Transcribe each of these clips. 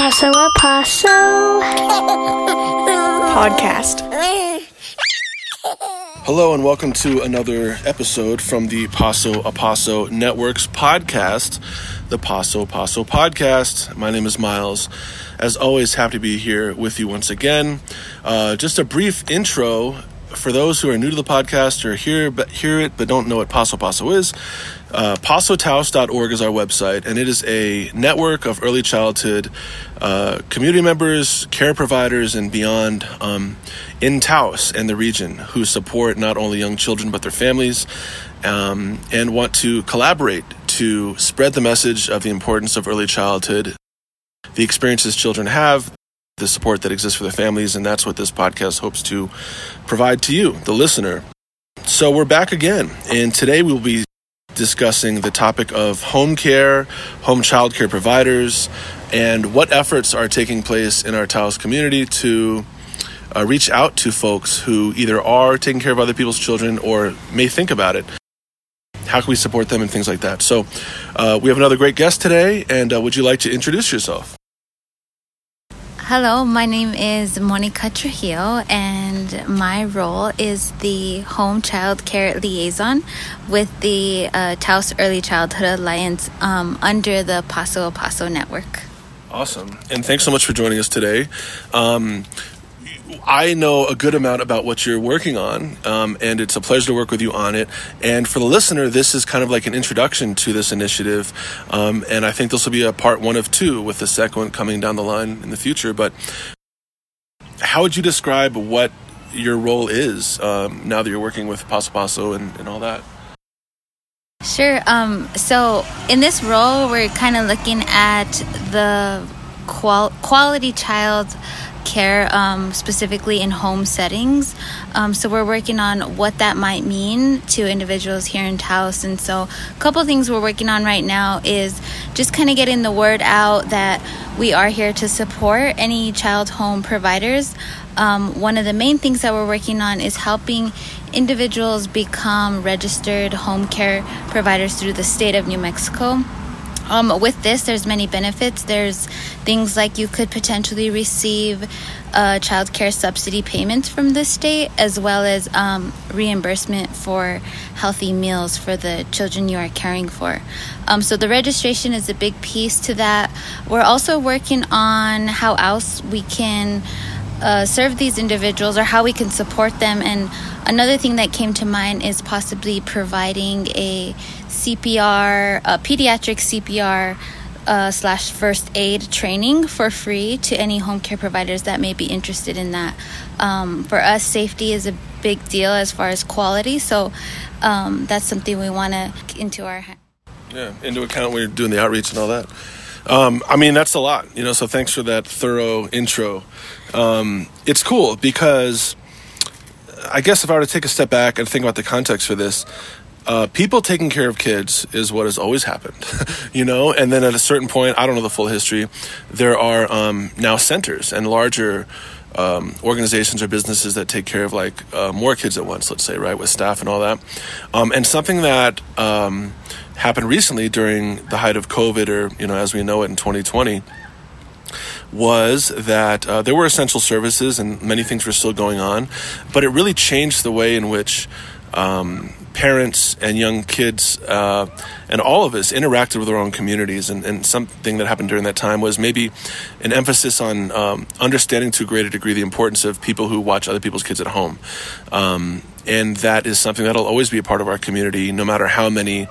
Paso a Paso podcast. Hello and welcome to another episode from the Paso a Paso Networks podcast, the Paso Paso podcast. My name is Miles. As always, happy to be here with you once again. Uh, just a brief intro for those who are new to the podcast or hear but hear it but don't know what Paso Paso is. Uh, PasoTaos.org is our website, and it is a network of early childhood uh, community members, care providers, and beyond um, in Taos and the region who support not only young children but their families um, and want to collaborate to spread the message of the importance of early childhood, the experiences children have, the support that exists for their families, and that's what this podcast hopes to provide to you, the listener. So we're back again, and today we will be discussing the topic of home care, home child care providers, and what efforts are taking place in our Taos community to uh, reach out to folks who either are taking care of other people's children or may think about it. How can we support them and things like that? So, uh, we have another great guest today, and uh, would you like to introduce yourself? Hello, my name is Monica Trujillo, and my role is the Home Child Care Liaison with the uh, Taos Early Childhood Alliance um, under the Paso Paso Network. Awesome. And thanks so much for joining us today. Um, I know a good amount about what you're working on, um, and it's a pleasure to work with you on it. And for the listener, this is kind of like an introduction to this initiative, um, and I think this will be a part one of two, with the second coming down the line in the future. But how would you describe what your role is um, now that you're working with Paso Paso and, and all that? Sure. Um, so in this role, we're kind of looking at the qual- quality child care, um, specifically in home settings. Um, so we're working on what that might mean to individuals here in Taos. And so a couple things we're working on right now is just kind of getting the word out that we are here to support any child home providers. Um, one of the main things that we're working on is helping individuals become registered home care providers through the state of New Mexico. Um, with this, there's many benefits. There's things like you could potentially receive uh, child care subsidy payments from the state, as well as um, reimbursement for healthy meals for the children you are caring for. Um, so the registration is a big piece to that. We're also working on how else we can uh, serve these individuals or how we can support them. And another thing that came to mind is possibly providing a CPR, a pediatric CPR uh, slash first aid training for free to any home care providers that may be interested in that. Um, for us, safety is a big deal as far as quality, so um, that's something we want to into our yeah into account when you're doing the outreach and all that. Um, I mean, that's a lot, you know. So thanks for that thorough intro. Um, it's cool because I guess if I were to take a step back and think about the context for this, uh, people taking care of kids is what has always happened, you know. And then at a certain point, I don't know the full history. There are um, now centers and larger um, organizations or businesses that take care of like uh, more kids at once. Let's say, right, with staff and all that. Um, and something that um, happened recently during the height of COVID, or you know, as we know it in 2020 was that uh, there were essential services and many things were still going on, but it really changed the way in which um, parents and young kids uh, and all of us interacted with our own communities. And, and, something that happened during that time was maybe an emphasis on um, understanding to a greater degree the importance of people who watch other people's kids at home. Um, and that is something that'll always be a part of our community, no matter how many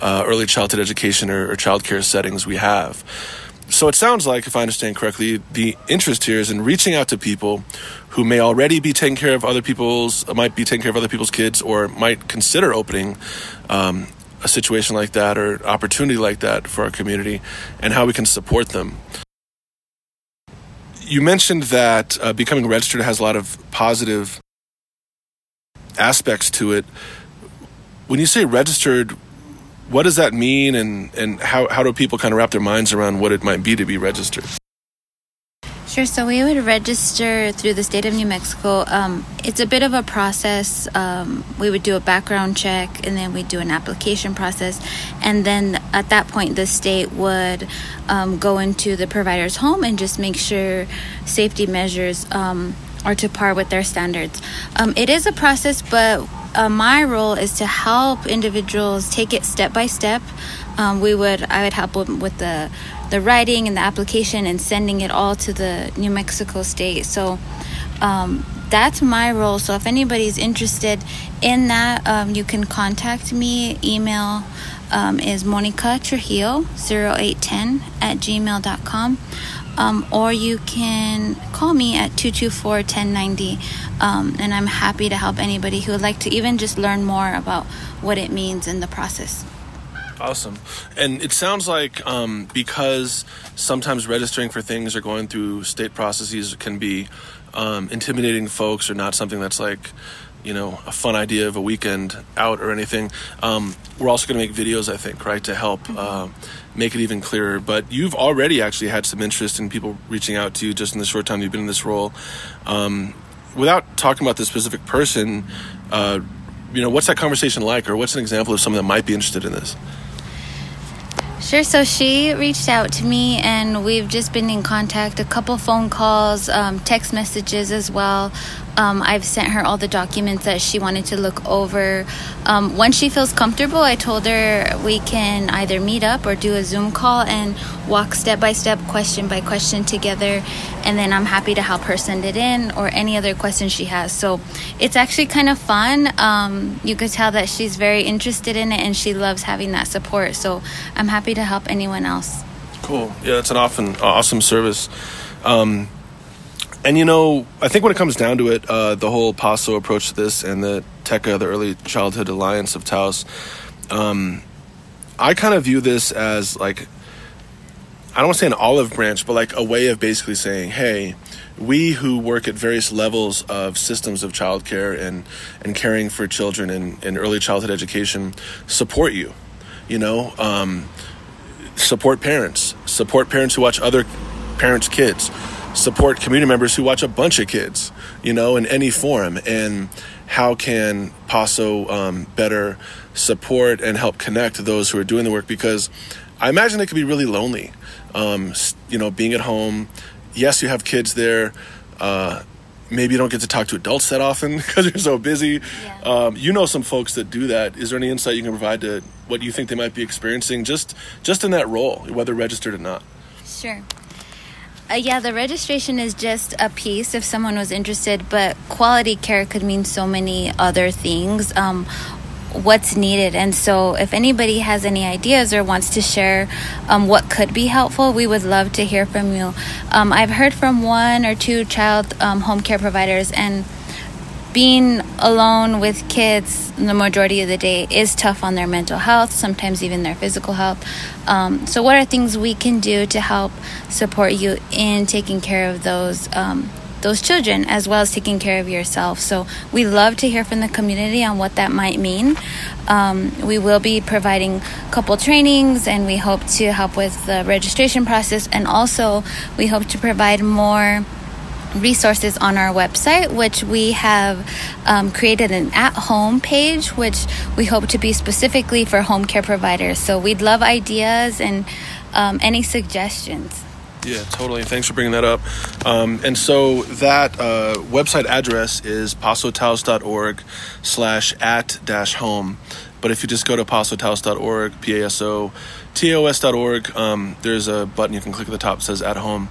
uh, early childhood education or, or child care settings we have. So it sounds like, if I understand correctly, the interest here is in reaching out to people who may already be taking care of other people's, might be taking care of other people's kids, or might consider opening um, a situation like that or opportunity like that for our community, and how we can support them. You mentioned that uh, becoming registered has a lot of positive aspects to it. When you say registered, what does that mean and, and how, how do people kind of wrap their minds around what it might be to be registered? Sure. So we would register through the state of New Mexico. Um, it's a bit of a process. Um, we would do a background check and then we do an application process. And then at that point, the state would um, go into the provider's home and just make sure safety measures are to par with their standards. Um, it is a process, but uh, my role is to help individuals take it step by step. Um, we would I would help with the the writing and the application and sending it all to the New Mexico state. So um, that's my role. So if anybody's interested in that, um, you can contact me. Email um, is Monica Trujillo 0810 at gmail.com. Um, or you can call me at 224 1090 um, and i'm happy to help anybody who would like to even just learn more about what it means in the process Awesome. And it sounds like um, because sometimes registering for things or going through state processes can be um, intimidating folks or not something that's like, you know, a fun idea of a weekend out or anything. Um, we're also going to make videos, I think, right, to help uh, make it even clearer. But you've already actually had some interest in people reaching out to you just in the short time you've been in this role. Um, without talking about the specific person, uh, you know, what's that conversation like, or what's an example of someone that might be interested in this? Sure. So she reached out to me, and we've just been in contact. A couple phone calls, um, text messages as well. Um, I've sent her all the documents that she wanted to look over. Um, once she feels comfortable, I told her we can either meet up or do a Zoom call and walk step by step, question by question together. And then I'm happy to help her send it in or any other questions she has. So it's actually kind of fun. Um, you could tell that she's very interested in it and she loves having that support. So I'm happy to help anyone else. Cool. Yeah, that's an often awesome service. Um, and you know, I think when it comes down to it, uh, the whole PASO approach to this and the TECA, the Early Childhood Alliance of Taos, um, I kind of view this as like, I don't want to say an olive branch, but like a way of basically saying, hey, we who work at various levels of systems of childcare and, and caring for children and, and early childhood education support you. You know, um, support parents, support parents who watch other parents' kids support community members who watch a bunch of kids, you know, in any form. And how can PASO um, better support and help connect those who are doing the work? Because I imagine it could be really lonely, um, you know, being at home. Yes, you have kids there. Uh, maybe you don't get to talk to adults that often because you're so busy. Yeah. Um, you know some folks that do that. Is there any insight you can provide to what you think they might be experiencing just just in that role, whether registered or not? Sure. Uh, yeah, the registration is just a piece if someone was interested, but quality care could mean so many other things. Um, what's needed. And so, if anybody has any ideas or wants to share um, what could be helpful, we would love to hear from you. Um, I've heard from one or two child um, home care providers, and being alone with kids the majority of the day is tough on their mental health, sometimes even their physical health. Um, so, what are things we can do to help support you in taking care of those? Um, those children as well as taking care of yourself. So, we love to hear from the community on what that might mean. Um, we will be providing couple trainings and we hope to help with the registration process, and also we hope to provide more resources on our website, which we have um, created an at home page, which we hope to be specifically for home care providers. So we'd love ideas and um, any suggestions. Yeah, totally. Thanks for bringing that up. Um, and so that uh, website address is pasotaos.org slash at dash home. But if you just go to pasotaos.org, P-A-S-O-T-O-S.org, um, there's a button you can click at the top that says at home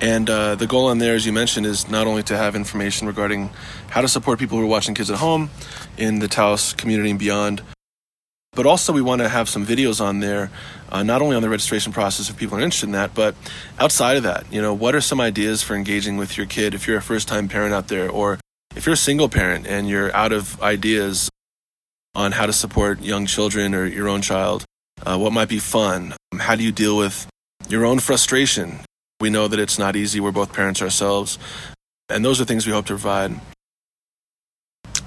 and uh, the goal on there, as you mentioned, is not only to have information regarding how to support people who are watching kids at home in the Taos community and beyond, but also we want to have some videos on there, uh, not only on the registration process if people are interested in that, but outside of that, you know, what are some ideas for engaging with your kid if you're a first time parent out there, or if you're a single parent and you're out of ideas on how to support young children or your own child, uh, what might be fun? How do you deal with your own frustration we know that it's not easy. We're both parents ourselves. And those are things we hope to provide.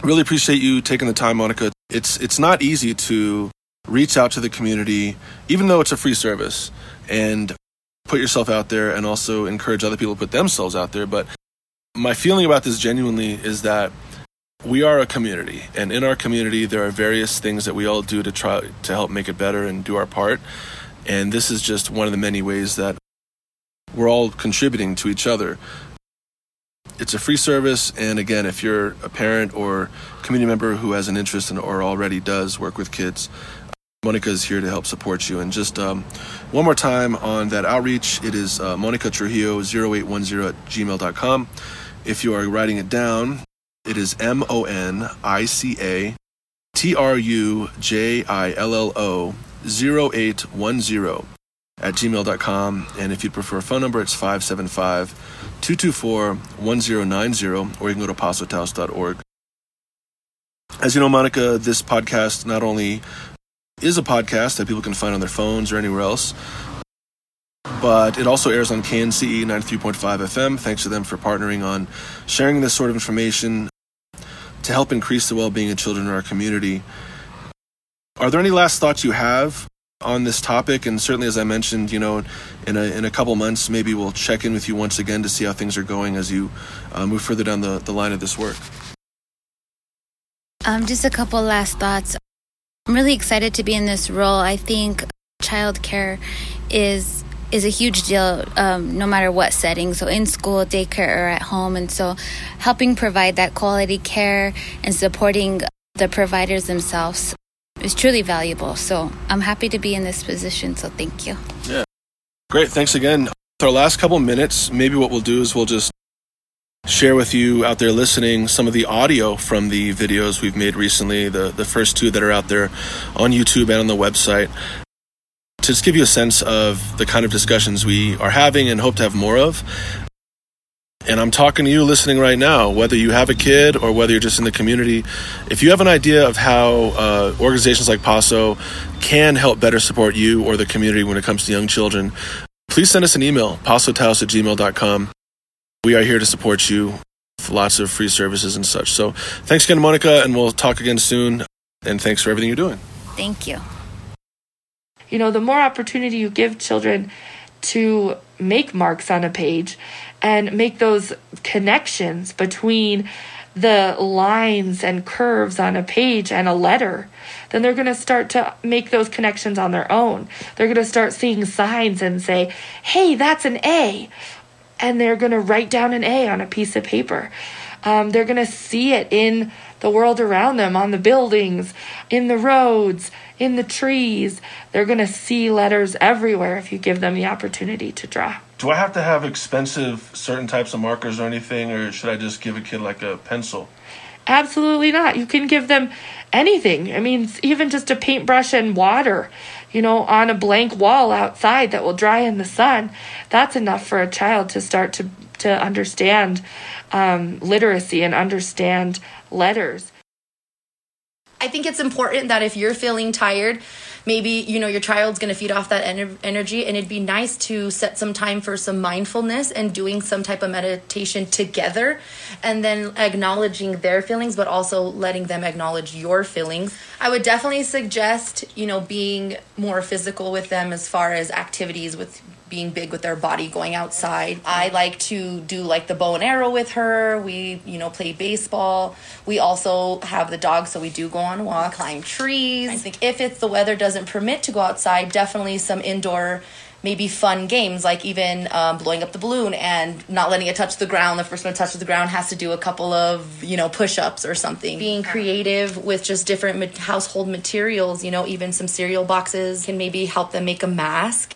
Really appreciate you taking the time, Monica. It's, it's not easy to reach out to the community, even though it's a free service, and put yourself out there and also encourage other people to put themselves out there. But my feeling about this genuinely is that we are a community, and in our community, there are various things that we all do to try to help make it better and do our part. And this is just one of the many ways that we're all contributing to each other. It's a free service, and again, if you're a parent or community member who has an interest in or already does work with kids, Monica is here to help support you. And just um, one more time on that outreach, it is uh, Monica Trujillo 0810 at gmail.com. If you are writing it down, it is M O N I C A T R U J I L L O 0810 at gmail.com. And if you'd prefer a phone number, it's 575 224 1090, or you can go to pasotaos.org. As you know, Monica, this podcast not only is a podcast that people can find on their phones or anywhere else, but it also airs on KNCE 93.5 FM. Thanks to them for partnering on sharing this sort of information to help increase the well being of children in our community. Are there any last thoughts you have on this topic? And certainly, as I mentioned, you know, in a, in a couple months, maybe we'll check in with you once again to see how things are going as you uh, move further down the, the line of this work. Um, just a couple last thoughts. I'm really excited to be in this role. I think childcare is is a huge deal um, no matter what setting so in school daycare or at home and so helping provide that quality care and supporting the providers themselves is truly valuable so i'm happy to be in this position so thank you. Yeah. Great thanks again. For our last couple minutes maybe what we'll do is we'll just share with you out there listening some of the audio from the videos we've made recently the, the first two that are out there on youtube and on the website to just give you a sense of the kind of discussions we are having and hope to have more of. And I'm talking to you listening right now, whether you have a kid or whether you're just in the community. If you have an idea of how uh, organizations like PASO can help better support you or the community when it comes to young children, please send us an email, pasotaos at gmail.com. We are here to support you with lots of free services and such. So thanks again, Monica, and we'll talk again soon. And thanks for everything you're doing. Thank you. You know, the more opportunity you give children to make marks on a page and make those connections between the lines and curves on a page and a letter, then they're going to start to make those connections on their own. They're going to start seeing signs and say, hey, that's an A. And they're going to write down an A on a piece of paper. Um, they're going to see it in the world around them, on the buildings, in the roads, in the trees. They're going to see letters everywhere if you give them the opportunity to draw. Do I have to have expensive certain types of markers or anything, or should I just give a kid like a pencil? Absolutely not. You can give them anything. I mean, even just a paintbrush and water, you know, on a blank wall outside that will dry in the sun. That's enough for a child to start to to understand um, literacy and understand letters. I think it's important that if you're feeling tired, maybe you know your child's going to feed off that ener- energy and it'd be nice to set some time for some mindfulness and doing some type of meditation together and then acknowledging their feelings but also letting them acknowledge your feelings i would definitely suggest you know being more physical with them as far as activities with being big with their body going outside. I like to do like the bow and arrow with her. We, you know, play baseball. We also have the dog, so we do go on walks, climb trees. I think if it's the weather doesn't permit to go outside, definitely some indoor maybe fun games like even um, blowing up the balloon and not letting it touch the ground the first one to touch the ground has to do a couple of you know push-ups or something being creative with just different household materials you know even some cereal boxes can maybe help them make a mask